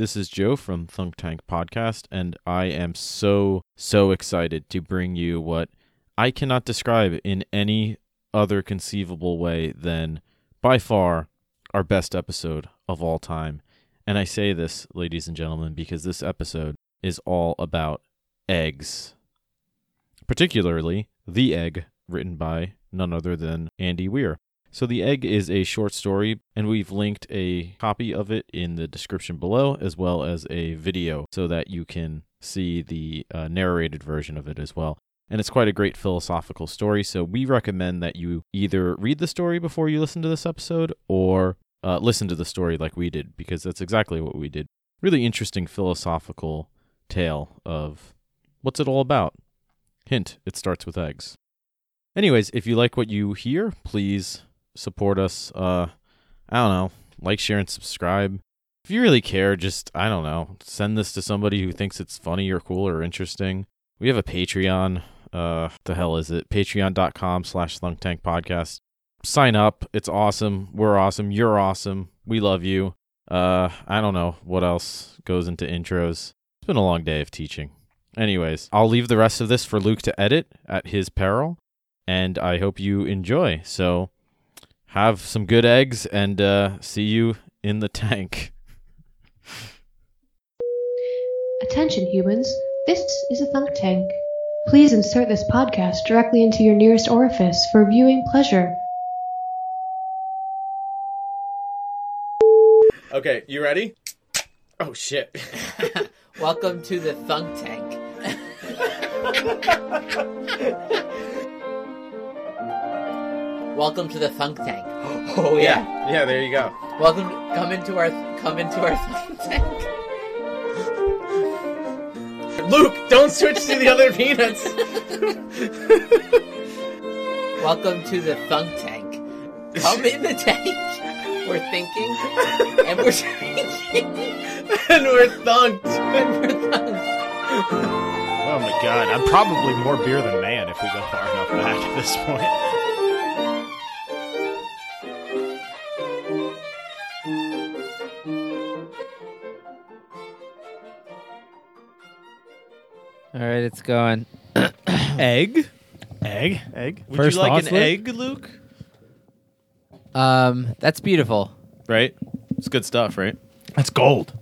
This is Joe from Thunk Tank Podcast, and I am so, so excited to bring you what I cannot describe in any other conceivable way than by far our best episode of all time. And I say this, ladies and gentlemen, because this episode is all about eggs. Particularly The Egg, written by none other than Andy Weir. So, The Egg is a short story, and we've linked a copy of it in the description below, as well as a video so that you can see the uh, narrated version of it as well. And it's quite a great philosophical story. So, we recommend that you either read the story before you listen to this episode or uh, listen to the story like we did, because that's exactly what we did. Really interesting philosophical tale of what's it all about. Hint, it starts with eggs. Anyways, if you like what you hear, please support us. Uh, I don't know, like, share, and subscribe. If you really care, just I don't know, send this to somebody who thinks it's funny or cool or interesting. We have a Patreon. Uh, the hell is it? Patreon.com slash Tank Podcast. Sign up. It's awesome. We're awesome. You're awesome. We love you. Uh, I don't know what else goes into intros. It's been a long day of teaching. Anyways, I'll leave the rest of this for Luke to edit at his peril, and I hope you enjoy. So, have some good eggs and uh, see you in the tank. Attention humans, this is a thunk tank. Please insert this podcast directly into your nearest orifice for viewing pleasure. Okay, you ready? Oh shit. Welcome to the Thunk Tank. Welcome to the Thunk Tank. Oh yeah. Yeah, there you go. Welcome. Come into our. Come into our Thunk Tank. Luke, don't switch to the other peanuts. Welcome to the Thunk Tank. Come in the tank. We're thinking, and we're drinking, and we're thunked. and we're thunked. Oh my god, I'm probably more beer than man if we go far enough back at this point. All right, it's going. Egg? Egg? Egg? Would First you like thoughts, an Luke? egg, Luke? Um, that's beautiful. Right? It's good stuff, right? That's gold.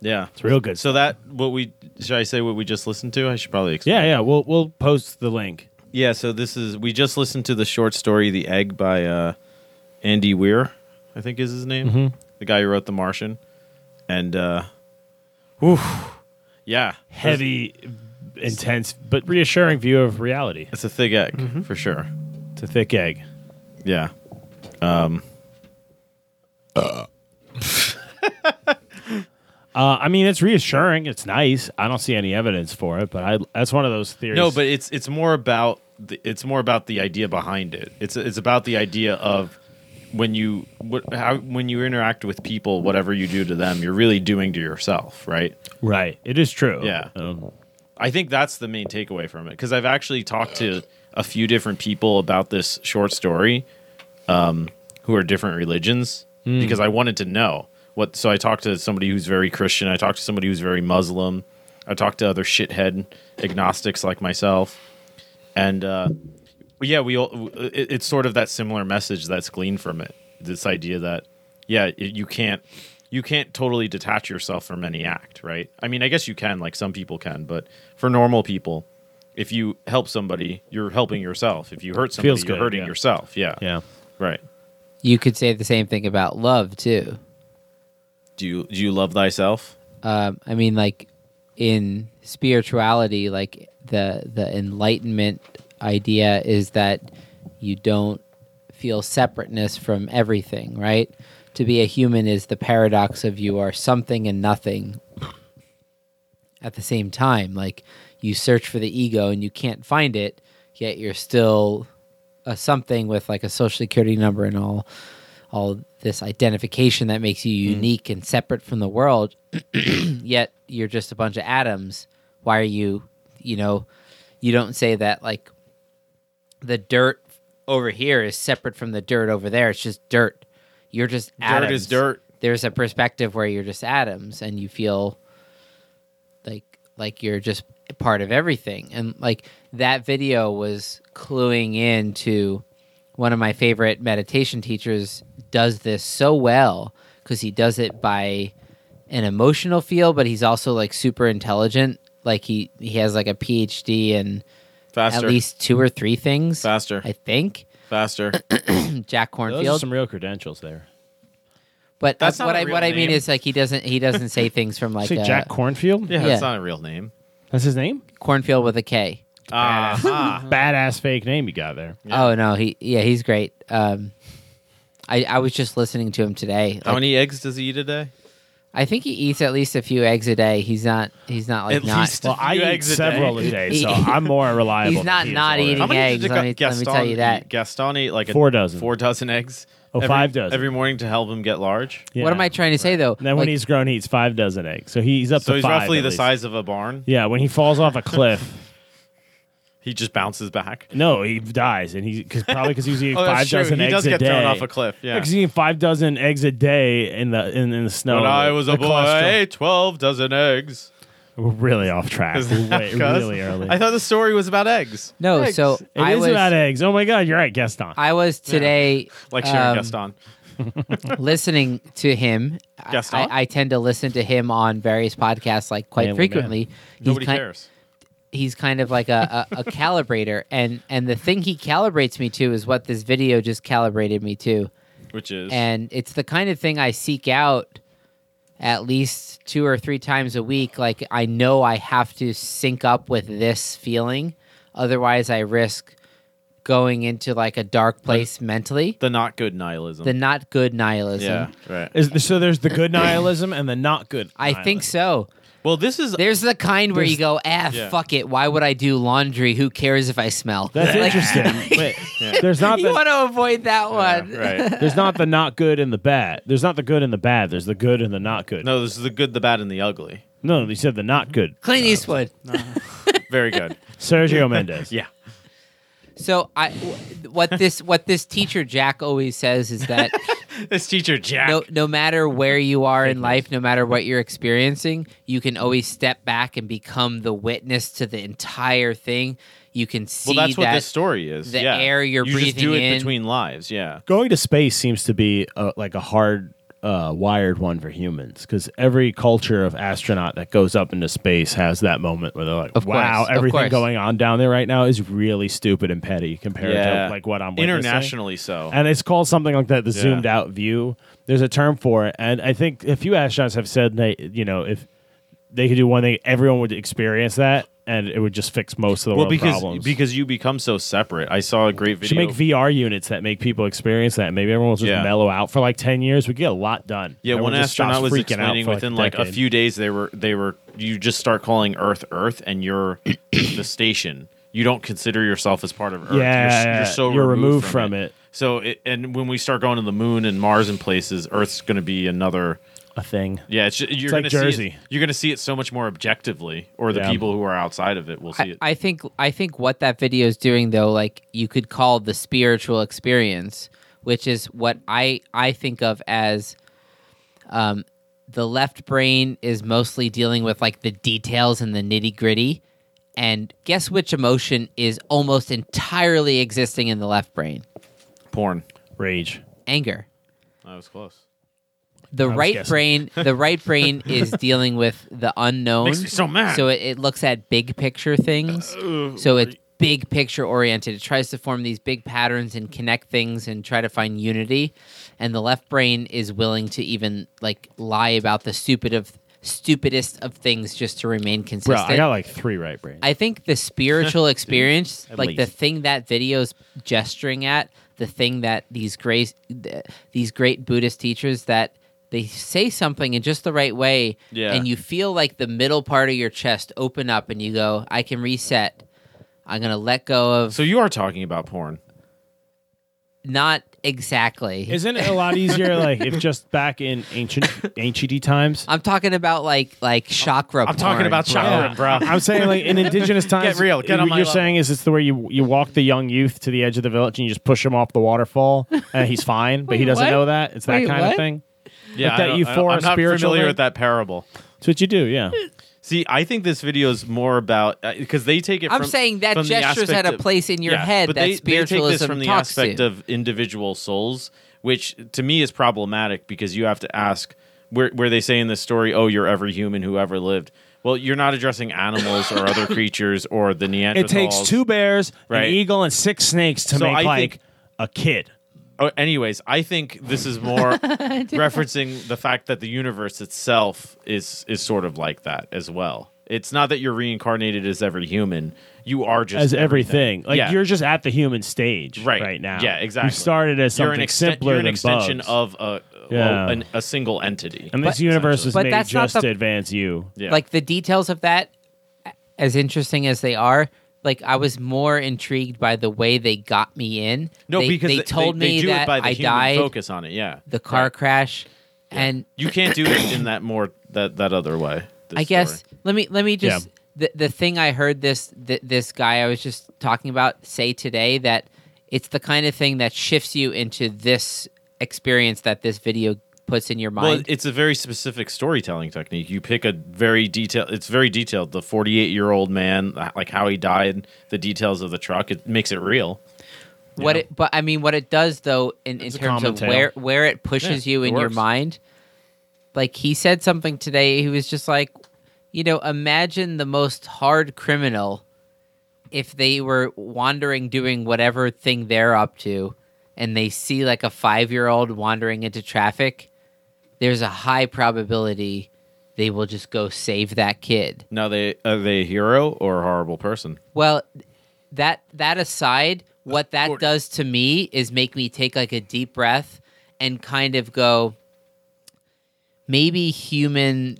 Yeah. It's real good. So that what we should I say what we just listened to? I should probably explain. yeah, yeah, we'll we'll post the link. Yeah, so this is we just listened to the short story The Egg by uh Andy Weir, I think is his name. Mhm. The guy who wrote The Martian. And uh whew, yeah. Heavy, intense, but reassuring view of reality. It's a thick egg, for sure. It's a thick egg. Yeah. Um Uh, I mean, it's reassuring. It's nice. I don't see any evidence for it, but I that's one of those theories. No, but it's it's more about the, it's more about the idea behind it. It's it's about the idea of when you what, how when you interact with people, whatever you do to them, you're really doing to yourself, right? right, it is true. Yeah. Um, I think that's the main takeaway from it because I've actually talked to a few different people about this short story, um, who are different religions because I wanted to know what. So I talked to somebody who's very Christian. I talked to somebody who's very Muslim. I talked to other shithead agnostics like myself, and uh, yeah, we all. It, it's sort of that similar message that's gleaned from it. This idea that yeah, it, you can't you can't totally detach yourself from any act, right? I mean, I guess you can, like some people can, but for normal people, if you help somebody, you're helping yourself. If you hurt somebody, Feels you're good, hurting yeah. yourself. Yeah, yeah. right. You could say the same thing about love too. Do you do you love thyself? um, I mean, like in spirituality, like the the enlightenment idea is that you don't feel separateness from everything, right? To be a human is the paradox of you are something and nothing at the same time. Like you search for the ego and you can't find it, yet you're still a something with like a social security number and all all this identification that makes you mm. unique and separate from the world. Yet you're just a bunch of atoms. Why are you you know you don't say that like the dirt over here is separate from the dirt over there. It's just dirt you're just Dirt is dirt. there's a perspective where you're just atoms and you feel like like you're just part of everything and like that video was cluing in to one of my favorite meditation teachers does this so well because he does it by an emotional feel but he's also like super intelligent like he he has like a phd in Faster. at least two or three things faster. i think faster. jack Those are Kornfield some real credentials there. but That's uh, not what a I real what I mean name. is like he doesn't he doesn't say things from like Say a Jack Kornfield. Yeah, Yeah. that's not a real name. That's his name. Kornfield with a K. Ah, Badass fake name you got there. Yeah. Oh no, he yeah he's great. Um, I I was just listening to him today. how Like, many eggs does he eat a day? I think he eats at least a few eggs a day. He's not he's not like At not least- Well, I few eat eggs a several day. a day, so I'm more reliable. He's than not he is not already. eating How many eggs, did let me- let me Gaston tell you that. eat? Gaston ate like a Four dozen. four dozen eggs. Oh, every, five dozen. every morning to help him get large. Yeah. What am I trying to say though? And then when Like, he's grown, he eats five dozen eggs. So he's up to. So to he's five. roughly at the least. size of a barn. Yeah, when he falls off a cliff, He just bounces back. no, he dies, and he cause, probably because he's eating Oh, that's five true. dozen He eggs does a get day. thrown off a cliff. Yeah. because he's eating five dozen eggs a day in the in, in the snow. when I was The a boy, cholesterol- ate twelve dozen eggs. We're really off track. Is We're that way, cuz? really early. I thought the story was about eggs. no, Eggs. so It I is was about eggs. Oh my god, you're right, Gaston. I was today Like Sharon um, Gaston. listening to him. I- Gaston? I, I tend to listen to him on various podcasts like quite Manly frequently. He's Nobody kind- cares. He's kind of like a, a, a calibrator. And and the thing he calibrates me to is what this video just calibrated me to. Which is? And it's the kind of thing i seek out at least two or three times a week. Like i know i have to sync up with this feeling. Otherwise i risk going into like a dark place mentally. the not good nihilism. the not good nihilism. Yeah, right. Is, so there's the good nihilism and the not good. i think so Well, this is there's the kind where you go ah Yeah. fuck it why would i do laundry who cares if i smell That's Like- interesting. Wait, There's not you the want to avoid that one right. there's not the not good and the bad. There's not the good and the bad. There's the good and the not good. No, this is the good, the bad, and the ugly. no, you said the not good. Clint Eastwood. Very good. Sergio Mendes. yeah. So I, w- what this what this teacher Jack always says is that This teacher Jack. no no matter where you are in life, no matter what you're experiencing, you can always step back and become the witness to the entire thing. You can see well, that's what this story is. the yeah. air you're breathing. you just do it in- between lives. Yeah. Going to space seems to be a, like a hard uh, wired one for humans because every culture of astronaut that goes up into space has that moment where they're like, Of "Wow, course, everything going on down there right now is really stupid and petty compared Yeah. to like what I'm witnessing." Internationally so. And it's called something like that, the Yeah. zoomed out view. There's a term for it, and I think a few astronauts have said they, you know, if they could do one thing, everyone would experience that, and it would just fix most of the well, world because problems. because you become so separate. I saw a great video. should make VR units that make people experience that. Maybe everyone will just Yeah. mellow out for like ten years. We get a lot done. yeah, Everyone one just stops astronaut was freaking out explaining for, within like a decade. few days they were they were you just start calling Earth Earth and you're the station. You don't consider yourself as part of Earth. Yeah, you're, yeah, you're so you're removed, from, it. So it, and when we start going to the moon and Mars and places, Earth's going to be another. A thing. Yeah, it's, ju- you're like gonna see it- Jersey. you're going to see it so much more objectively, or the Yeah. people who are outside of it will see I, it. I think I think what that video is doing though, like you could call the spiritual experience, which is what I I think of as um, the left brain is mostly dealing with like the details and the nitty gritty. And guess which emotion is almost entirely existing in the left brain? Porn. Rage. Anger. That was close. The right guessing. brain, the right brain is dealing with the unknown. Makes me so mad. So it, it looks at big picture things. Uh, so it's big picture oriented. It tries to form these big patterns and connect things and try to find unity. And the left brain is willing to even like lie about the stupid of stupidest of things just to remain Bro, consistent. I got like three right brains. I think the spiritual experience, At like the thing that video's gesturing at, the thing that these great th- these great Buddhist teachers that they say something in just the right way, Yeah. and you feel like the middle part of your chest open up, and you go, "I can reset. I'm gonna let go of." So you are talking about porn. not exactly. Isn't it a lot easier, like if just back in ancient ancient times? I'm talking about like like chakra. I'm talking porn, about bro. chakra. bro. I'm saying like in indigenous times. get real, get on what you're level. saying is it's the way you you walk the young youth to the edge of the village and you just push him off the waterfall and he's fine, but he doesn't what? know that. It's that Wait, kind what? of thing. Yeah, Like I that don't- I don't- euphoric I'm not spiritual familiar thing? with that parable. That's what you do. Yeah. See, I think this video is more about uh, because they take it. I'm from, saying that from the gesture's aspect at a of- place in your Yeah, head but that they, they spiritualism take this from the talks aspect to. of individual souls, which to me is problematic because you have to ask where where they say in this story, "Oh, you're every human who ever lived." Well, you're not addressing animals or other creatures or the Neanderthals. It takes two bears, Right. an eagle, and six snakes to So make I like think- a kid. Oh, anyways, I think this is more referencing the fact that the universe itself is is sort of like that as well. It's not that you're reincarnated as every human; you are just as everything. Like Yeah. you're just at the human stage Right. right now. Yeah, exactly. You started as something you're something an, exten- simpler you're an than extension bugs. of a Yeah. a, an- a single entity. and this But- universe was But made just the- to advance you. Yeah. like the details of that as interesting as they are like i was more intrigued by the way they got me in no, they, because they they, told they, me do that it by the i human died focus on it. Yeah, the car Right. crash and You can't do it in that more that that other way. this i guess story. let me let me just yeah. the, the thing i heard this th- this guy i was just talking about say today that it's the kind of thing that shifts you into this experience that this video puts in your mind. Well, mind it's a very specific storytelling technique. You pick a very detailed. It's very detailed. The 48 year old man, like how he died, the details of the truck. It makes it real. what Yeah. it but i mean what it does though in, in It's terms of tale. where where it pushes Yeah, you in your mind like he said something today he was just like you know imagine the most hard criminal if they were wandering doing whatever thing they're up to and they see like a five year old wandering into traffic there's a high probability they will just go save that kid Now they are they a hero or a horrible person? well, that that aside, what that or- does to me is make me take like a deep breath and kind of go maybe human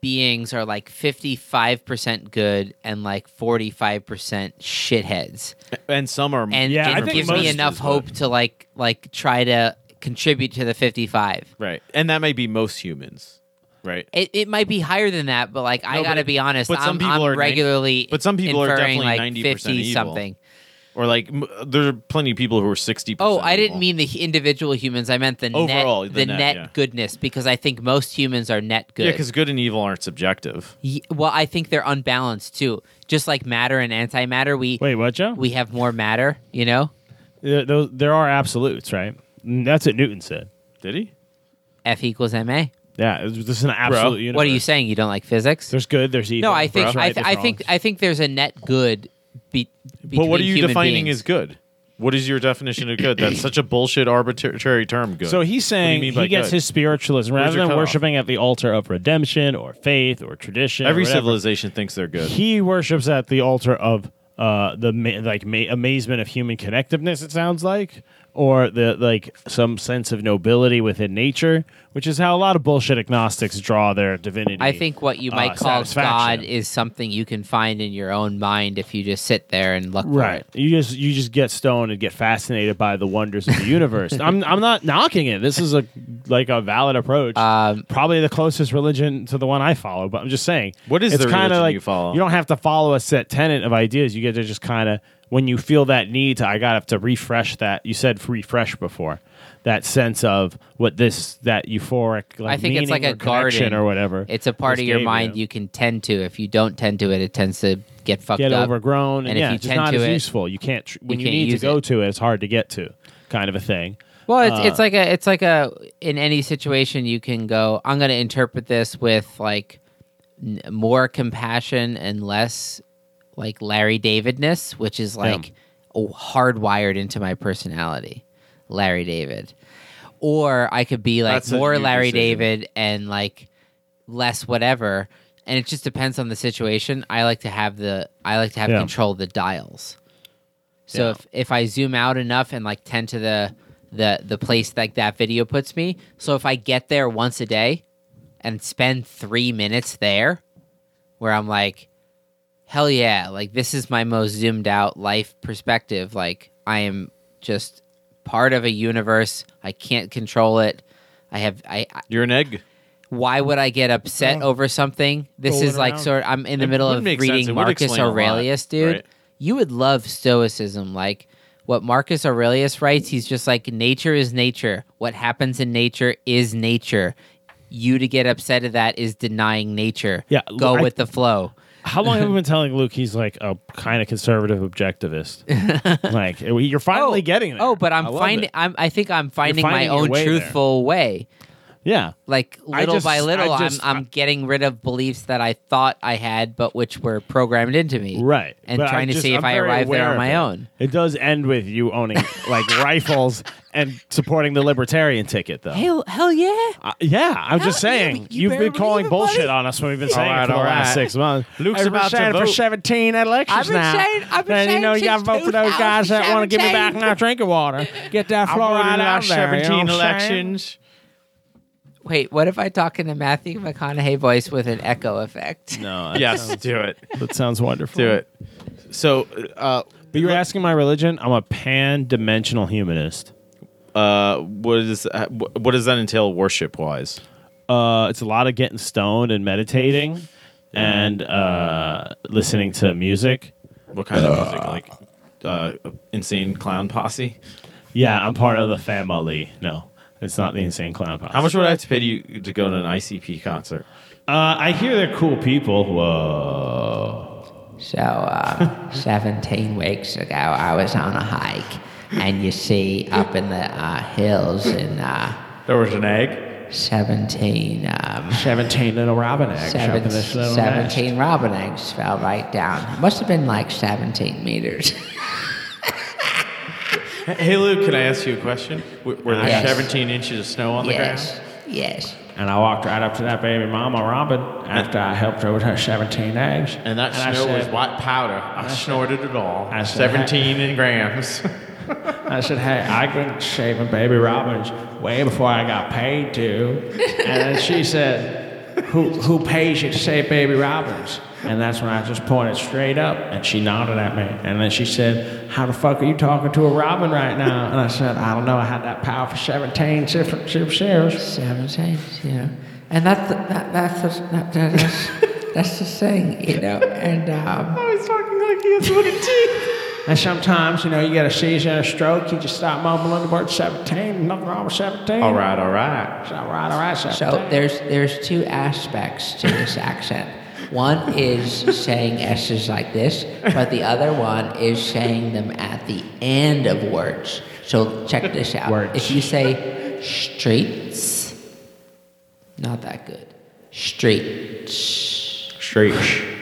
beings are like 55% good and like 45% shitheads. And some are. And Yeah, I it gives me is enough good. hope to like like try to contribute to the 55. right, and that may be most humans. Right. It, it might be higher than that, but like I No, but gotta it- be honest, but some I'm, people I'm are nine- regularly but some people are inferring, definitely like 90% 50 evil. something. Or like m- there are plenty of people who are sixty. Oh, I didn't mean the h- individual humans. I meant the Overall, net, the the, net, net, yeah. goodness, because I think most humans are net good. Yeah, because good and evil aren't subjective. Ye- well, I think they're unbalanced too. Just like matter and antimatter, we Wait, what, Joe? we have more matter. You know, there, those- there are absolutes, right? That's what Newton said. Did he? F equals ma. Yeah, it's- this is an absolute universe. What are you saying? You don't like physics? There's good. There's evil. no, I think There's I, right, th- there's I think wrong. I think there's a net good. Be- But what are between you human defining beings. as good? What is your definition of good? That's such a bullshit arbitrary term. Good. So he's saying mean by he gets good? his spiritualism Where's rather your than cutoff? worshiping at the altar of redemption or faith or tradition. or every whatever. civilization thinks they're good. he worships at the altar of uh, the ma- like ma- amazement of human connectiveness. It sounds like, or the like some sense of nobility within nature, which is how a lot of bullshit agnostics draw their divinity. I think what you uh, might call. God is something you can find in your own mind if you just sit there and look for Right. it. You just you just get stoned and get fascinated by the wonders of the universe. I'm I'm not knocking it. This is a like a valid approach. Um, Probably the closest religion to the one I follow, but I'm just saying. What is it's the religion like, you follow? You don't have to follow a set tenet of ideas. You get to just kind of when you feel that need to I got to refresh that. You said refresh before. That sense of what this that euphoric like I think it's like a garden or whatever. It's a part of your mind you. can tend to. If you don't tend to it, it tends to get fucked up. get up. overgrown and, And if you it's tend not to as it, useful. You can't tr- when you, can't need to go it. to it. It's hard to get to, kind of a thing. Well, it's, Uh, it's like a it's like a in any situation you can go. I'm going to interpret this with like n- more compassion and less like Larry Davidness, which is like oh, hardwired into my personality, Larry David. Or I could be like That's a more Larry decision. David and like less whatever. And it just depends on the situation. I like to have the I like to have Yeah. control of the dials. So Yeah. if if I zoom out enough and like tend to the the the place like that video puts me, so if I get there once a day and spend three minutes there, where I'm like, hell yeah, like this is my most zoomed out life perspective. Like I am just part of a universe. I can't control it. I have I. I You're an egg. why would I get upset Oh. over something? This Rolling is like around. sort. I'm in the It middle of reading Marcus explain lot, Aurelius, dude. right? You would love Stoicism. Like what Marcus Aurelius writes. He's just like, nature is nature. What happens in nature is nature. You to get upset at that is denying nature. Yeah, go I- with the flow. How long have we been telling Luke he's like a kind of conservative objectivist? like you're finally oh, getting there. Oh, but I'm finding. I'm. I think I'm finding, my finding your own way there. truthful way. Yeah, Like little just- by little, I just- I'm I'm getting rid of beliefs that I thought I had, but which were programmed into me. right. And But I trying to see if I'm I arrive there aware on my it. own. It does end with you owning like rifles and supporting the libertarian ticket, though. Hell, hell yeah! Uh, yeah, I'm just Hell, yeah, saying. you You've been calling believe it, buddy. bullshit on us when we've been saying right, it for the all last right. six months. Luke's I've been about to saying it for 17 elections I've been now. saying- I've been then you know you got to vote for those guys that want to give me back 2017. my drinking water. Get that I fluoride voted out last there. you know 17 what I'm saying? elections. Wait, what if I talk in a Matthew McConaughey voice with an echo effect? No, Yes, do it. that sounds wonderful. Do it. So, uh, But you were asking my religion. I'm a pan-dimensional humanist. uh, what is uh, wh- what does that entail worship wise? Uh, it's a lot of getting stoned and meditating, and uh, listening to music. What kind of music? Like uh, insane clown posse? Yeah, I'm part of the family. No, it's not the insane clown posse. How much would I have to pay you to go to an ICP concert? Uh, I hear they're cool people. Whoa. So, uh, 17 weeks ago, I was on a hike, and you see up in the uh, hills in uh, There was an egg. 17, um, 17 little robin eggs. up seven, in this little 17 robin eggs fell right down. It must have been like 17 meters. Hey Luke, can I ask you a question? Were there Yes. 17 inches of snow on the yes, ground? yes. And I walked right up to that baby mama, Robin, after I helped her with her 17 eggs. And that I snow was said- white powder. I snorted it all. I said, 17 grams. I said, hey, I've been shaving baby robins way before I got paid to. And then she said, who, who pays you to shave baby robins? And that's when I just pointed straight up and she nodded at me. And then she said, how the fuck are you talking to a robin right now? And I said, I don't know. I had that power for 17 different different shares. 17, you know. And that's the, that, that's, the, that, that, that's, that's the thing, you know. And, um, was talking like he has wooden teeth. And sometimes, you know, you get a seizure and a stroke, you just stop mumbling the word 17. Nothing wrong with 17. All right, all right. It's all right, all right, 17. So there's there's two aspects to this accent. One is saying S's like this, but the other one is saying them at the end of words. So check this out. Words. If you say streets, not that good. Streets, Straight.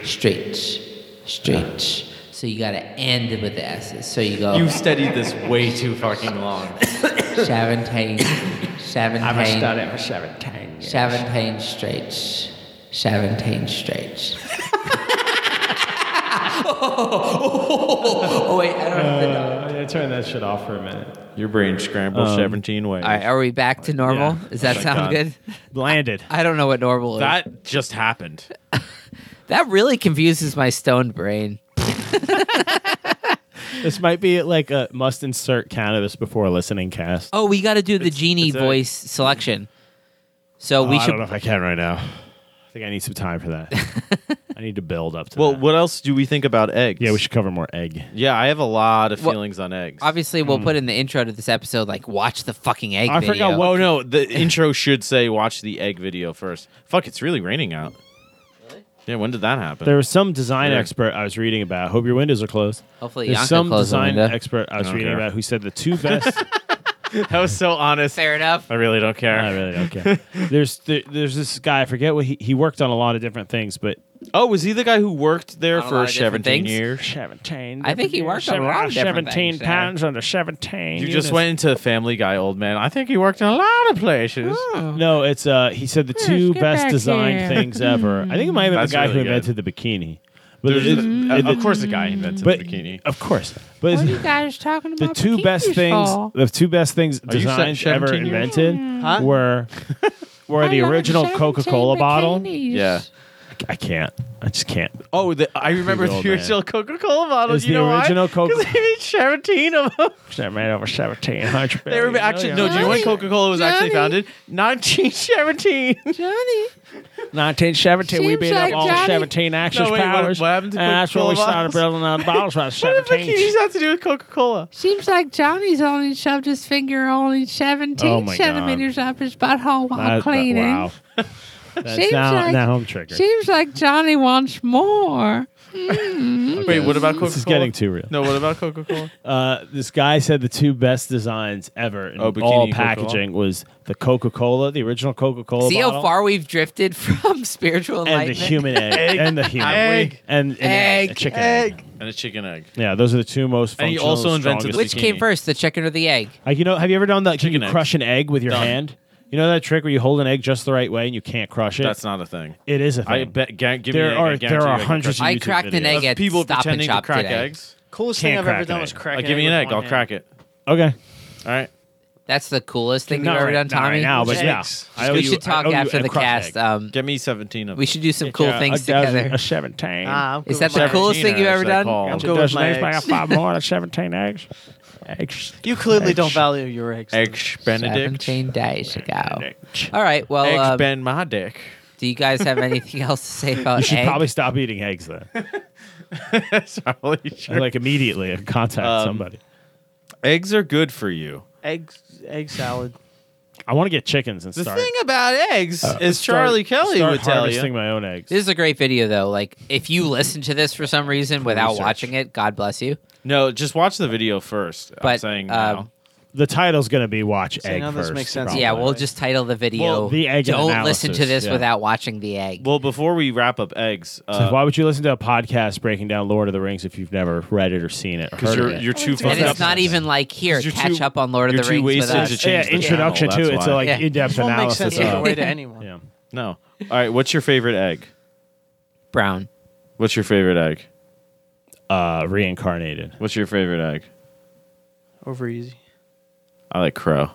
streets, streets. So you got to end it with the S's. So you go You've studied this way too fucking long. 17, 17. I've studied for 17 years. 17 straights. 17 straights. oh, wait, I don't have the dog. Uh, yeah, turn that shit off for a minute. Your brain scrambled 17 ways. All right, are we back to normal? Yeah. Does that Thank sound God. good? Landed. I don't know what normal is. that just happened. that really confuses my stoned brain. This might be like a must insert cannabis before listening cast. Oh, we got to do the genie it's a- voice selection. So Oh, we I should. don't know if I can right now. I think I need some time for that. I need to build up to that. Well, that. what else do we think about eggs? Yeah, we should cover more egg. Yeah, I have a lot of Well, feelings on eggs. Obviously, we'll hmm. put in the intro to this episode, like, watch the fucking egg I video. forgot what- Oh no, the intro should say watch the egg video first. Fuck, it's really raining out. Yeah, when did that happen? There was some design Yeah. expert I was reading about. Hope your windows are closed. Hopefully, There's Yanko some closed the design window. expert I was I don't reading care. about who said the two best. that was so honest. Fair enough. I really don't care. I really don't care. There's there, there's this guy. I forget what he he worked on a lot of different things, but Oh, was he the guy who worked there On a lot for of different 17 things? years? seventeen. I think he worked on a lot of different seventeen things there. pounds under seventeen. You just units. went into the Family Guy, old man. I think he worked in a lot of places. No, it's uh. He said the two best designed things ever. I think it might have been That's the guy really who good. invented the bikini. But There's it- a- it- of course, the guy invented but the bikini. of course, but it's- you guys talking the two best things, the two best things Are designs ever years invented Huh? were were the original Coca Cola bottle Yeah. I can't. I just can't. Oh, the, I remember the the original Coca Cola bottle. It's you the know original why? Coca- Because they made 17 of them. They're made over seventeen hundred. They were actually no. Do you know when Coca Cola was actually Johnny. founded? 1917. Johnny. Nineteen seventeen. We Seems beat like up all Johnny- seventeen Axis No, wait, what- powers. what happened to and that's when we Coca-Cola started bottles? building our bottles by What the seventeen. bikinis have to do with Coca Cola? Seems like Johnny's only shoved his finger only 17 Oh my God. centimeters up his butthole while That- that- cleaning. wow. That's Seems now, like- now I'm triggered. Seems like Johnny wants more. Wait, what about Coca Cola? This is getting too real. No, what about Coca Cola? Uh, this guy said the two best designs ever in Oh, bikini all Coca-Cola? packaging was the Coca Cola, the original Coca Cola, See how far we've drifted from spiritual and the enlightenment? human egg, and the human Egg. and, and Egg. a chicken egg. and a chicken egg. Yeah, those are the two most. And he functional, also invented strongest- the Which came first, the chicken or the egg? Like you know, have you ever done that? Can you Chicken egg. crush an egg with your Done. hand? You know that trick where you hold an egg just the right way and you can't crush it. That's not a thing. it is a thing. I bet. Ga- give There me. are- I guarantee there you are I can hundreds crush of I YouTube cracked an videos. egg at people Stop and pretending to Shop crack today. eggs. Coolest Can't thing I've crack ever an done egg. was crack. Like, give me an egg. I'll crack it. okay. All right. That's the coolest thing Not you've ever right- done, not right Tommy. now, but yeah. Eggs. I owe we you- should I talk owe you after a the crushed cast. egg. Um, Get me 17 of them. we them. should do some cool Yeah, things a dozen- together. A seventeen. Ah, I'm Is that with the my coolest thing you've ever done? call I'm them. good with my eggs. I got five more. That's seventeen eggs. Eggs. You clearly don't value your eggs. Eggs Benedict. Seventeen days ago. Eggs. All right. Well, Eggs uh, bend my dick. do you guys have anything else to say about You should egg? probably stop eating eggs then. Sorry, sure. like immediately contact Um, somebody. Eggs are good for you. Eggs, egg salad. I want to get chickens and The start. The thing about eggs is start- Charlie Kelly start would tell harvesting you. my own eggs. This is a great video, though. Like, if you listen to this for some reason without Research. watching it, God bless you. No, just watch the video first. I'm But, saying um, now. the title's going to be watch See, egg now this first. makes sense. probably. yeah, we'll just title the video. Well, the egg Don't listen to analysis, this yeah. without watching the egg. Well, before we wrap up eggs, So uh, why would you listen to a podcast breaking down Lord of the Rings if you've never read it or seen it? or because heard you're it? you're too And fucked and up. it's not even like here, 'Cause you're catch too- up on Lord of you're the too Rings with wasted us. to yeah, the introduction channel, to that's it's a, why. like Yeah. in-depth This won't make analysis. sense either of way to anyone. Yeah. No. All right. What's your favorite egg? Brown. What's your favorite egg? Uh, reincarnated. What's your favorite egg? Over easy. I like crow.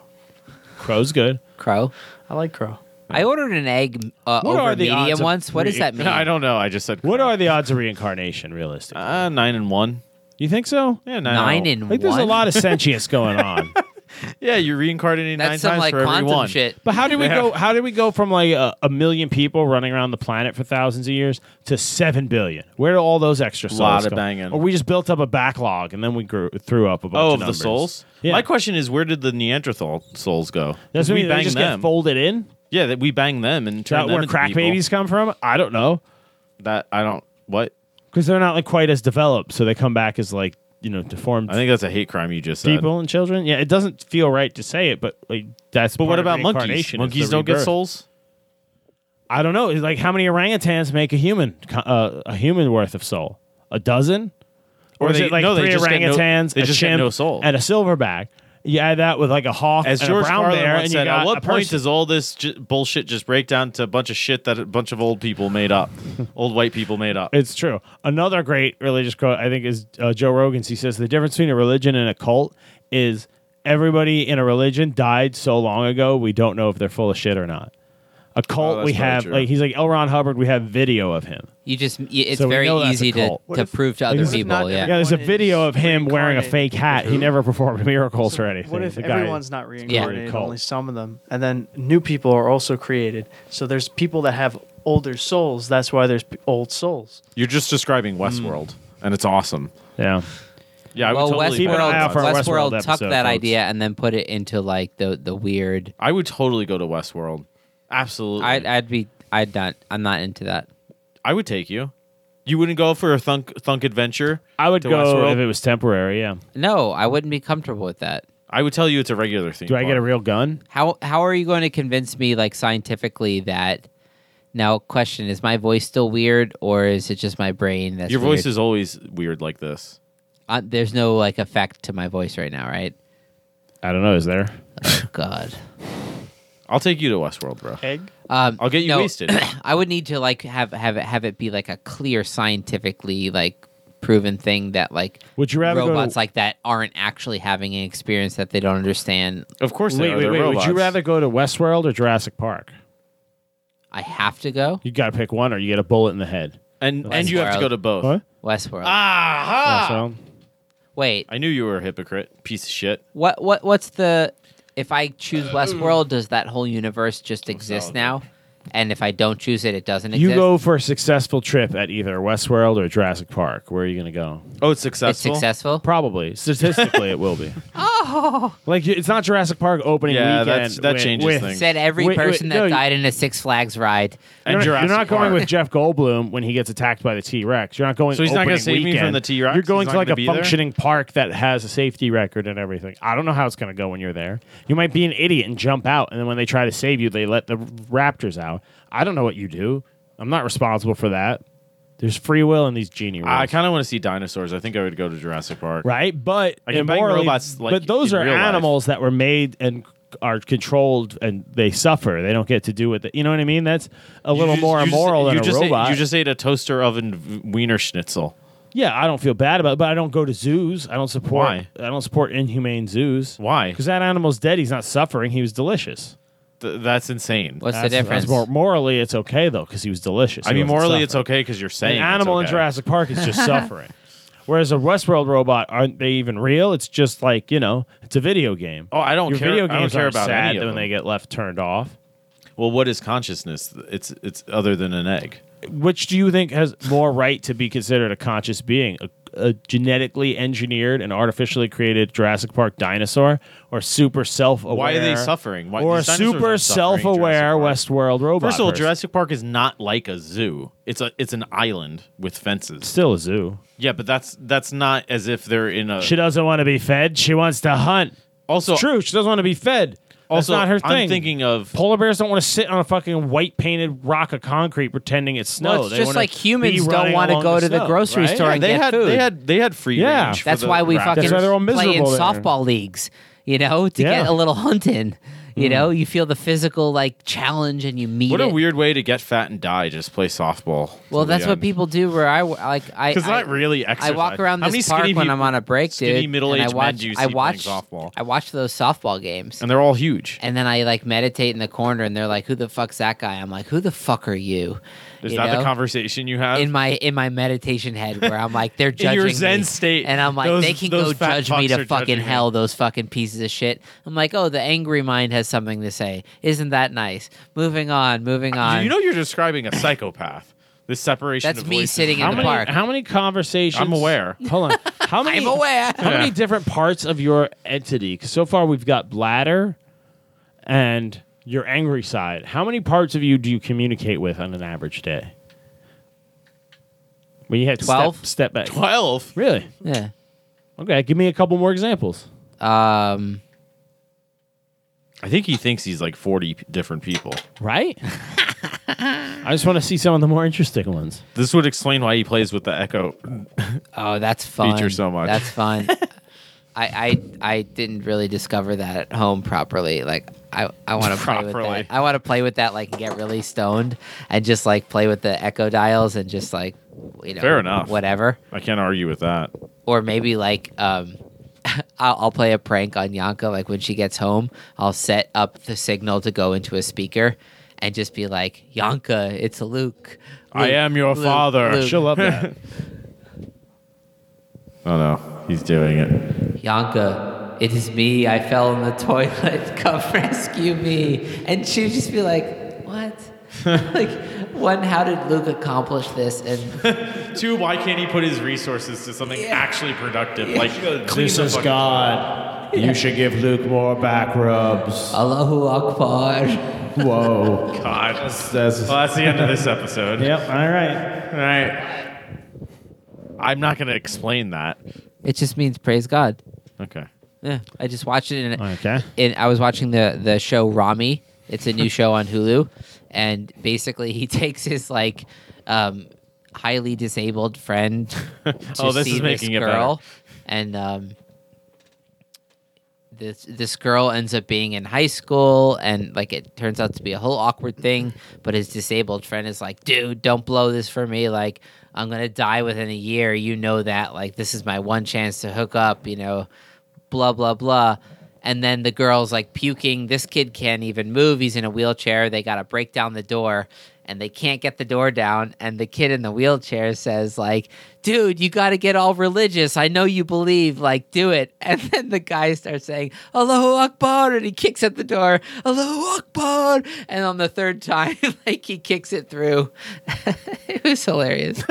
Crow's good. Crow. I like crow. I ordered an egg uh, What over are the odds medium of once. What does re- that mean? I don't know. I just said. What are the odds of reincarnation, realistically? Uh, nine and one. you think so? Yeah, nine. Nine and and Like, there's one. a lot of sentience going on. Yeah, you're reincarnating nine That's some times like for every quantum one. shit. But how did we Yeah. go? How did we go from like a, a million people running around the planet for thousands of years to seven billion? Where do all those extra souls Lot of go? banging. Or we just built up a backlog and then we grew threw up a bunch Oh, of of the numbers. souls. Yeah. My question is, where did the Neanderthal souls go? Does that we mean they bang just them. get folded in? yeah, that we bang them and Is turn that them where into crack people. babies come from? I don't know That I don't. What? because they're not like quite as developed, so they come back as like you know deformed I think that's a hate crime you just said. people and children. Yeah, it doesn't feel right to say it, but like that's. But what about monkeys? Monkeys don't get souls. I don't know. It's like how many orangutans make a human uh, a human worth of soul? A dozen? Or, Or is they- it like no, they three just get no- orangutans, they a just get chimp, no soul. and a silverback? You add that with like a hawk As and George a brown Carlin bear, and you said, at what point person. does all this j- bullshit just break down to a bunch of shit that a bunch of old people made up, old white people made up? It's true. Another great religious quote I think is uh, Joe Rogan's. He says the difference between a religion and a cult is everybody in a religion died so long ago we don't know if they're full of shit or not. A cult Oh, we have true. like he's like L. Ron Hubbard. We have video of him. You just y- it's So very know that's a easy to, to if- prove to other what people. not Yeah. Yeah, there's a video of him wearing a fake hat. He never performed miracles or anything. What if The guy- everyone's not reincarnated, Cult. only some of them, and then new people are also created? So there's people that have older souls. That's why there's p- old souls. You're just describing Westworld, mm. and it's awesome. Yeah. Yeah, I would well, totally. Keep an Westworld, eye out for our Westworld, Westworld took episode, that folks. idea and then put it into like the the weird. I would totally go to Westworld. Absolutely. I'd I'd be I'd not I'm not into that. I would take you. You wouldn't go for a thunk thunk adventure. I would To go Westworld? if it was temporary. Yeah. No, I wouldn't be comfortable with that. I would tell you it's a regular thing. Do I get a real gun? How how are you going to convince me like scientifically that? Now, question: Is my voice still weird, or is it just my brain? That's Your voice weird? is always weird like this. Uh, there's no like effect to my voice right now, right? I don't know. Is there? Oh, God. I'll take you to Westworld, bro. Egg. Um, I'll get you no, wasted. I would need to like have have it have it be like a clear scientifically like proven thing that like Would you rather robots? To, like that aren't actually having an experience that they don't understand. Of course, they wait, are. wait, They're wait. Would you rather go to Westworld or Jurassic Park? I have to go You got to pick one, or you get a bullet in the head. And and you have to go to both. What? Westworld. Aha! So, Wait, I knew you were a hypocrite, piece of shit. what what what's the if I choose uh, Westworld, mm. does that whole universe just oh, exist now? And if I don't choose it, it doesn't exist. you exist. go for a successful trip at either Westworld or Jurassic Park. Where are you going to go? Oh, it's it's successful. successful. Probably statistically, it will be. Oh, Oh, like it's not Jurassic Park opening Yeah, weekend. that's- that with- changes with- things. Said every Wait, wait, person no, that you- died in a Six Flags ride. And You're, not- Jurassic you're not going Park. with Jeff Goldblum when he gets attacked by the T Rex. You're not going. So he's not going gonna to save me from the T-Rex? You're going He's to not like gonna a be there? functioning park that has a safety record and everything. I don't know how it's going to go when you're there. You might be an idiot and jump out, and then when they try to save you, they let the raptors out. I don't know what you do. I'm not responsible for that. There's free will in these genie rules. I kind of want to see dinosaurs. I think I would go to Jurassic Park. right? But immorally- robots, like, but those are real life. animals that were made and are controlled and they suffer. They don't get to do what they, you know what I mean. That's a little just- more just- immoral you than just a ate- robot. you just ate a toaster oven wiener schnitzel. yeah, I don't feel bad about it, but I don't go to zoos. I don't support. Why? I don't support inhumane zoos. Why? Because that animal's dead. He's not suffering. He was delicious. Th- that's insane. What's That's- the difference? that's more, morally, it's okay though because he was delicious. I He mean, wasn't morally, it's suffering. okay because you're saying An it's animal in okay. Jurassic Park is just suffering. Whereas a Westworld robot, aren't they even real? It's just like you know, it's a video game. Oh, I don't Your care. video I don't games care aren't about sad any of when them. they get left turned off. Well, what is consciousness? It's it's other than an egg. Which do you think has more right to be considered a conscious being? A, a genetically engineered and artificially created Jurassic Park dinosaur, or super self-aware? Why are they suffering? Why, or a super in self-aware Westworld robot? First of all, person? Jurassic Park is not like a zoo. It's a it's an island with fences. still a zoo. Yeah, but that's that's not as if they're in a. She doesn't want to be fed. She wants to hunt. also, True, she doesn't want to be fed. That's also not her thing. I'm thinking of Polar bears don't want to sit on a fucking white painted rock of concrete pretending it's snow. Well, it's They just wanna like humans be don't running wanna along go to the snow, grocery right? store yeah, and they get had food. they had they had free Yeah. range. for That's the why we raptors. fucking That's why they're all play in miserable there. softball leagues, you know, to Yeah. get a little hunt in. You hmm. know, you feel the physical like challenge and you meet What a it. weird way to get fat and die. Just play softball. well, that's what people do. Where I like I Because I, not really I walk around How this park skinny when I'm on a break, dude. skinny middle-aged and I men watch, do you I watch softball? I watch those softball games, and they're all huge. and then I like meditate in the corner, and they're like, "Who the fuck's that guy?" I'm like, "Who the fuck are you?" Is You that know? the conversation you have? in my in my meditation head where I'm like they're In judging your Zen me. state, and I'm like those- they can go judge me to fucking judging me. hell those fucking pieces of shit I'm like oh the angry mind has something to say isn't that nice moving on moving on you know you're describing a psychopath. This separation. That's of me voices. sitting in How the many, park. how many conversations? I'm aware. Hold on. How many? I'm aware. How many different parts of your entity? 'Cause so far we've got bladder and your angry side. How many parts of you do you communicate with on an average day? When you had Twelve? step, step back. Twelve. Really? yeah Okay, give me a couple more examples. um I think he thinks he's like forty p- different people. Right? I just want to see some of the more interesting ones. This would explain why he plays with the Echo. oh that's fun Feature so much. that's fun I, I I didn't really discover that at home properly. Like I, I want to play with Properly. that. I want to play with that, like get really stoned and just like play with the echo dials and just like you know Fair enough. whatever. I can't argue with that. or maybe like um I'll, I'll play a prank on Yanka like when she gets home I'll set up the signal to go into a speaker and just be like Yanka it's Luke, I am your Luke, father. Luke. She'll love that. Oh no, he's doing it. Yanka it is me I fell in the toilet come rescue me and she'd just be like what like one how did Luke accomplish this and Two, why can't he put his resources to something actually productive? Like clean this is fucking- God. You should give Luke more back rubs. Allahu Akbar Whoa. God. That's, Well, that's the end of this episode. yep, all right. All right. I'm not going to explain that. it just means praise God Okay. yeah I just watched it and Okay. and I was watching the the show Ramy. It's a new show on Hulu, and basically he takes his like um, highly disabled friend to Oh, this see is making this girl, and um, this this girl ends up being in high school, and like it turns out to be a whole awkward thing. But his disabled friend is like, "Dude, don't blow this for me. Like, I'm gonna die within a year. You know that. Like, this is my one chance to hook up. You know." blah blah blah and then the girl's like puking. This kid can't even move. He's in a wheelchair. They got to break down the door and they can't get the door down. And the kid in the wheelchair says, like, dude, you got to get all religious. I know you believe, like, do it. And then the guy starts saying, Allahu Akbar. And he kicks at the door, Allahu Akbar. And on the third time, like, he kicks it through. it was hilarious.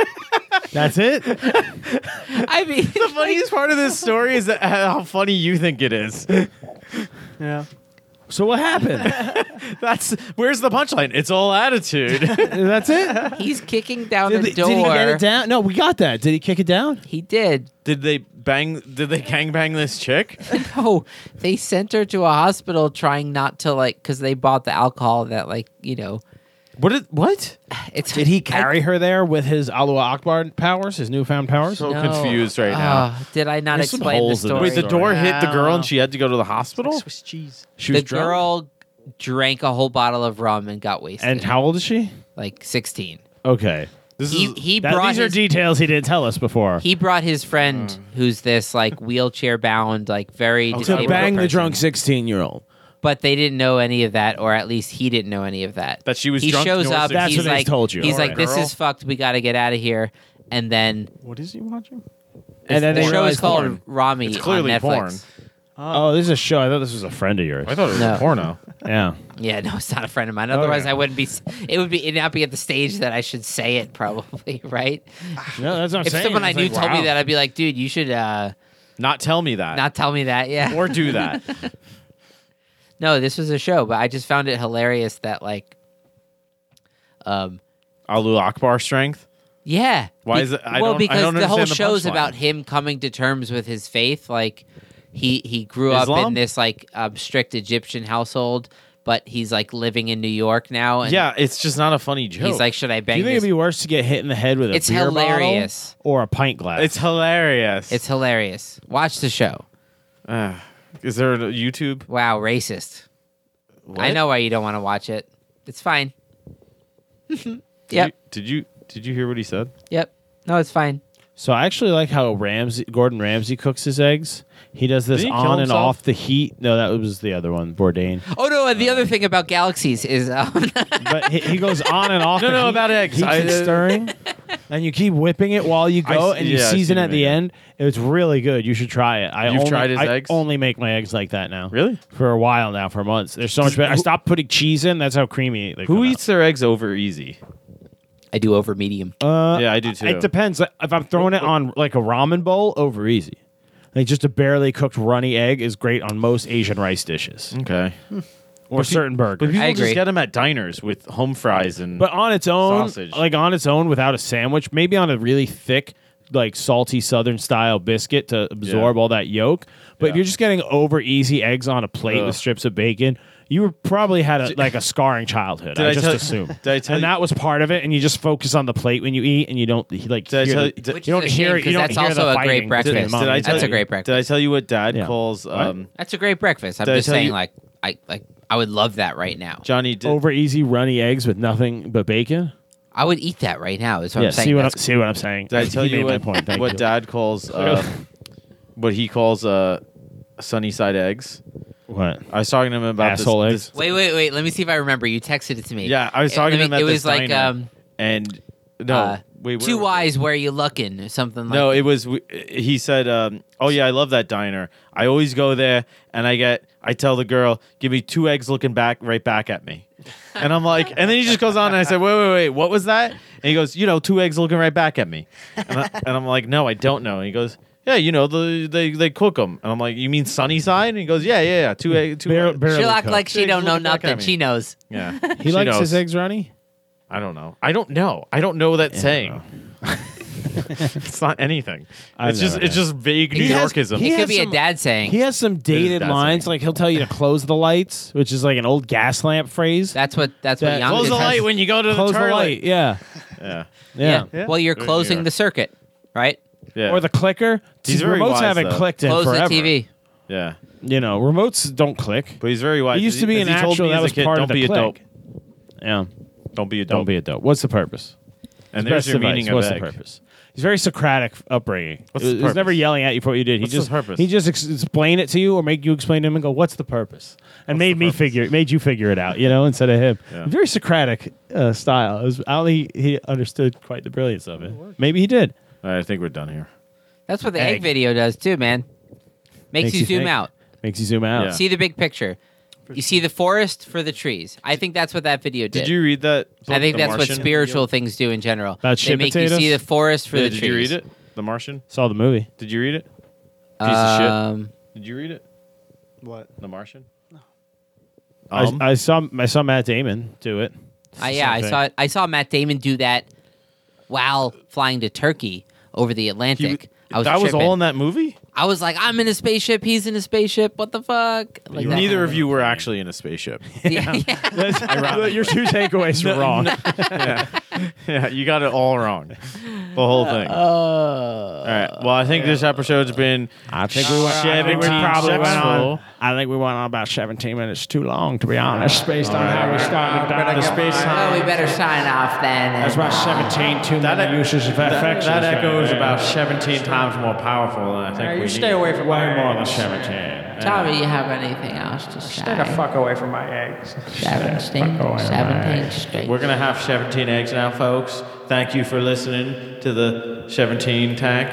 That's it. I mean, The funniest part of this story is that uh, how funny you think it is. yeah. So what happened? That's where's the punchline? It's all attitude. That's it. he's kicking down Did, the he- door. did he get it down? No, we got that. Did he kick it down? He did. did they bang? Did they gangbang this chick? No, they sent her to a hospital trying not to like because they bought the alcohol that like you know What? Did, what? it's. Did he carry her there with his Allah Akbar powers, his newfound powers? So No. confused right now. Oh, did I not There's some explain the holes in story? Wait, the door hit the girl and she had to go to the hospital. Swiss cheese. She The was drunk? girl drank a whole bottle of rum and got wasted. And how old is she? like sixteen. Okay. This He is he That- brought these are details he didn't tell us before. he brought his friend mm. who's this like wheelchair bound like very to disabled bang the person. drunk 16 year old. But they didn't know any of that, or at least he didn't know any of that. That she was He drunk shows up. That's he's what they like, told you. He's Alright. like, "This Girl. is fucked. We got to get out of here." And then What is he watching? And then the they show realized is called porn. Ramy It's clearly on Netflix. porn. Oh, this is a show. I thought this was a friend of yours. I thought it was No. a porno. Yeah. Yeah, no, it's not a friend of mine. Otherwise, yeah. I wouldn't be. It would be. It'd not be at the stage that I should say it. Probably, right? No, that's what I'm if saying. someone I knew like, told wow. me that, I'd be like, "Dude, you should uh, Not tell me that. not tell me that." Yeah. or do that. no, this was a show, but I just found it hilarious that like, um, Allahu Akbar strength. yeah. Why is it- I well, don't- I because don't the whole understand the show's punchline. about him coming to terms with his faith. Like, he he grew up in this like um, strict Egyptian household, but he's like living in New York now. And yeah, it's just not a funny joke. He's like, "Should I Do you think this?" it'd be worse to get hit in the head with a It's beer bottle or a pint glass? it's hilarious. It's hilarious. Watch the show. Uh, is there a YouTube? Wow, racist. I know why you don't want to watch it. It's fine. Did Yep. You, did you did you hear what he said? Yep. No, it's fine. So I actually like how Ramsay, Gordon Ramsay cooks his eggs. He does this Did he kill on and himself? off the heat. No, that was the other one, Bourdain. Oh no! And the other thing about galaxies is, um, But he, he goes on and off. No, the no, heat, about eggs. Keeps I- it stirring, and you keep whipping it while you I go, s- and you yeah, I've season seen at him the make it. end. It's really good. You should try it. I You've only, tried his I eggs? only make my eggs like that now. Really? For a while now, for months. They're so much better. I stopped putting cheese in. That's how creamy. They Who come out. eats their eggs over easy? I do over medium. Uh, Yeah, I do too. It depends. Like, If I'm throwing it on like a ramen bowl, over easy. Like just a barely cooked runny egg is great on most Asian rice dishes Okay. or certain But burgers. people I agree. just get them at diners with home fries and. But on its own, Sausage. like on its own without a sandwich, maybe on a really thick, like salty Southern style biscuit to absorb all that yolk. But if Yeah. you're just getting over easy eggs on a plate Ugh. with strips of bacon, you were probably had a, like a scarring childhood. Did I, I just tell- assume. did I tell and you- that was part of it. And you just focus on the plate when you eat, and you don't like. Did I tell the- you- did- you don't hear shame it. You because don't that's hear also the a great breakfast. the mom did I tell That's a great breakfast. Did I tell you what Dad Yeah. calls um, That's a great breakfast. I'm just saying, you- like, I like, I would love that right now. Johnny? Did, over easy runny eggs with nothing but bacon? I would eat that right now. Is what yeah, I'm saying. see what, I'm, see what I'm saying? Did I tell you what, point. What. Dad calls uh, what he calls uh, sunny side eggs? What? I was talking to him about this- Asshole this, eggs? wait, wait, wait. Let me see if I remember. You texted it to me. Yeah, I was It- talking to let him me- at It this was like diner, um, and no, uh, wait, where two was it? eyes where you looking or something like. No, it was. He said, um, "Oh yeah, I love that diner. I always go there, and I get. I tell the girl, give me two eggs looking back, right back at me." And I'm like, and then he just goes on, and I said, "Wait, wait, wait, what was that?" And he goes, "You know, two eggs looking right back at me." And, I, and I'm like, "No, I don't know." And he goes. Yeah, you know the they they cook them, and I'm like, "You mean sunny side?" And he goes, "Yeah, yeah, yeah, two egg, two." Bar- egg- barely She'll act cooked. like she don't know looking back at nothing. me. She knows. Yeah, He She likes knows. his eggs runny. I don't know. I don't know. I don't know that saying. it's not anything. I've it's just never it's just vague New He has- Yorkism. he It has could be some- a dad saying. He has some dated that's lines, right. like he'll tell you to close the lights, which is like an old gas lamp phrase. That's what. That's what. That- Young Close the light when you go to close the the toilet. light, yeah, Yeah, yeah. Yeah. Well, you're Very closing New the circuit, right? Yeah. Or the clicker. He's very remotes wise, haven't though. clicked in Close forever. the TV. yeah. You know, remotes don't click. But he's very wise. It used to be As an he told actual me that as a was kid, part don't of the be a click. dope. Yeah, Don't be a dope. don't be a dope. What's the purpose? And Best there's your advice. meaning of What's egg. the purpose? He's very Socratic upbringing. What's He the was never yelling at you for what you did. He What's the just purpose? he just ex- explain it to you or make you explain to him and go, "What's the purpose?" And made me figure, made you figure it out, you know, instead of him. Yeah. Very Socratic uh, style. It was, I don't think he understood quite the brilliance of it. Maybe he did. All right, I think we're done here. That's what the egg, Egg. video does too, man. Makes, Makes you, you zoom think. out. Makes you zoom out. Yeah. See the big picture. You see the forest for the trees. I think that's what that video did. Did you read that? I think The that's what Martian? spiritual things do in general. About they shit make you see the forest for Yeah, the did trees. you read it? The Martian. Saw the movie. Did you read it? Piece of shit. Um, Did you read it? What? The Martian. No. Um, I saw I saw Matt Damon do it. I, yeah, I saw thing. I saw Matt Damon do that while flying to Turkey over the Atlantic. I was that was all in that movie. I was like, I'm in a spaceship. He's in a spaceship. What the fuck? Like that Neither of you were actually in a spaceship. Yeah, yeah. Your two takeaways were wrong. yeah, yeah, you got it all wrong. The whole thing. Uh, all right. Well, I think this episode's been. I think we went. I think we 17 probably went on. I think we went on about 17 minutes too long, to be honest, based on how we started down the space well, we better sign off then. That's about 17 too many uses of FX. That echoes about 17 times more powerful than I think we you stay need. away from way more than 17. Tommy, you have anything else to say? Stay the fuck away from my eggs. 17, Fuck away, 17 man. straight. We're gonna have 17 eggs now, folks. Thank you for listening to the 17 tank.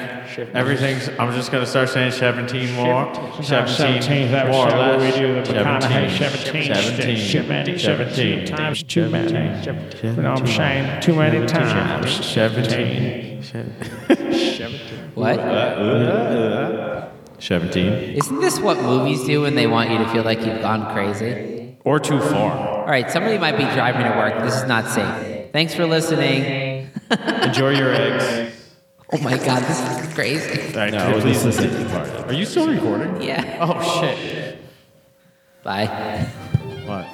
Everything's. I'm just gonna start saying 17 more. 17 17th more or episode where we less. do the McConaughey 17. 17, 17. 17 times too many. You know what I'm saying? Too many times. 17. What? Uh, uh, uh. 17. Isn't this what movies do when they want you to feel like you've gone crazy? Or too far. All right, somebody might be driving to work. This is not safe. Thanks for listening. Enjoy your eggs. Oh my god, this is crazy. All right, no, please listen to the part. Are you still recording? Yeah. Oh, shit. Bye. What?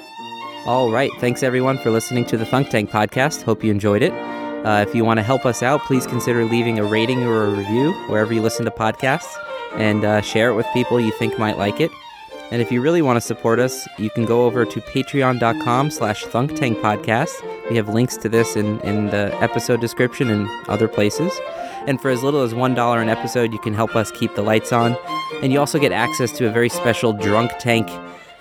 All right. Thanks, everyone, for listening to the Thunk Tank podcast. Hope you enjoyed it. Uh, if you want to help us out, please consider leaving a rating or a review wherever you listen to podcasts and uh, share it with people you think might like it. And if you really want to support us, you can go over to patreon.com slash thunktankpodcast. We have links to this in, in the episode description and other places. And for as little as $1 an episode, you can help us keep the lights on. And you also get access to a very special Drunk Tank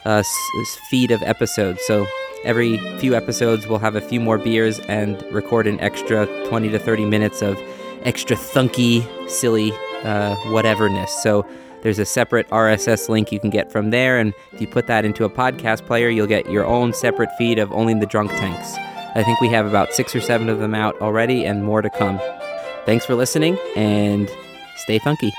uh, s- feed of episodes. So every few episodes, we'll have a few more beers and record an extra 20 to 30 minutes of extra thunky, silly uh, whateverness. So there's a separate RSS link you can get from there. And if you put that into a podcast player, you'll get your own separate feed of only the drunk tanks. I think we have about six or seven of them out already and more to come. Thanks for listening and stay funky.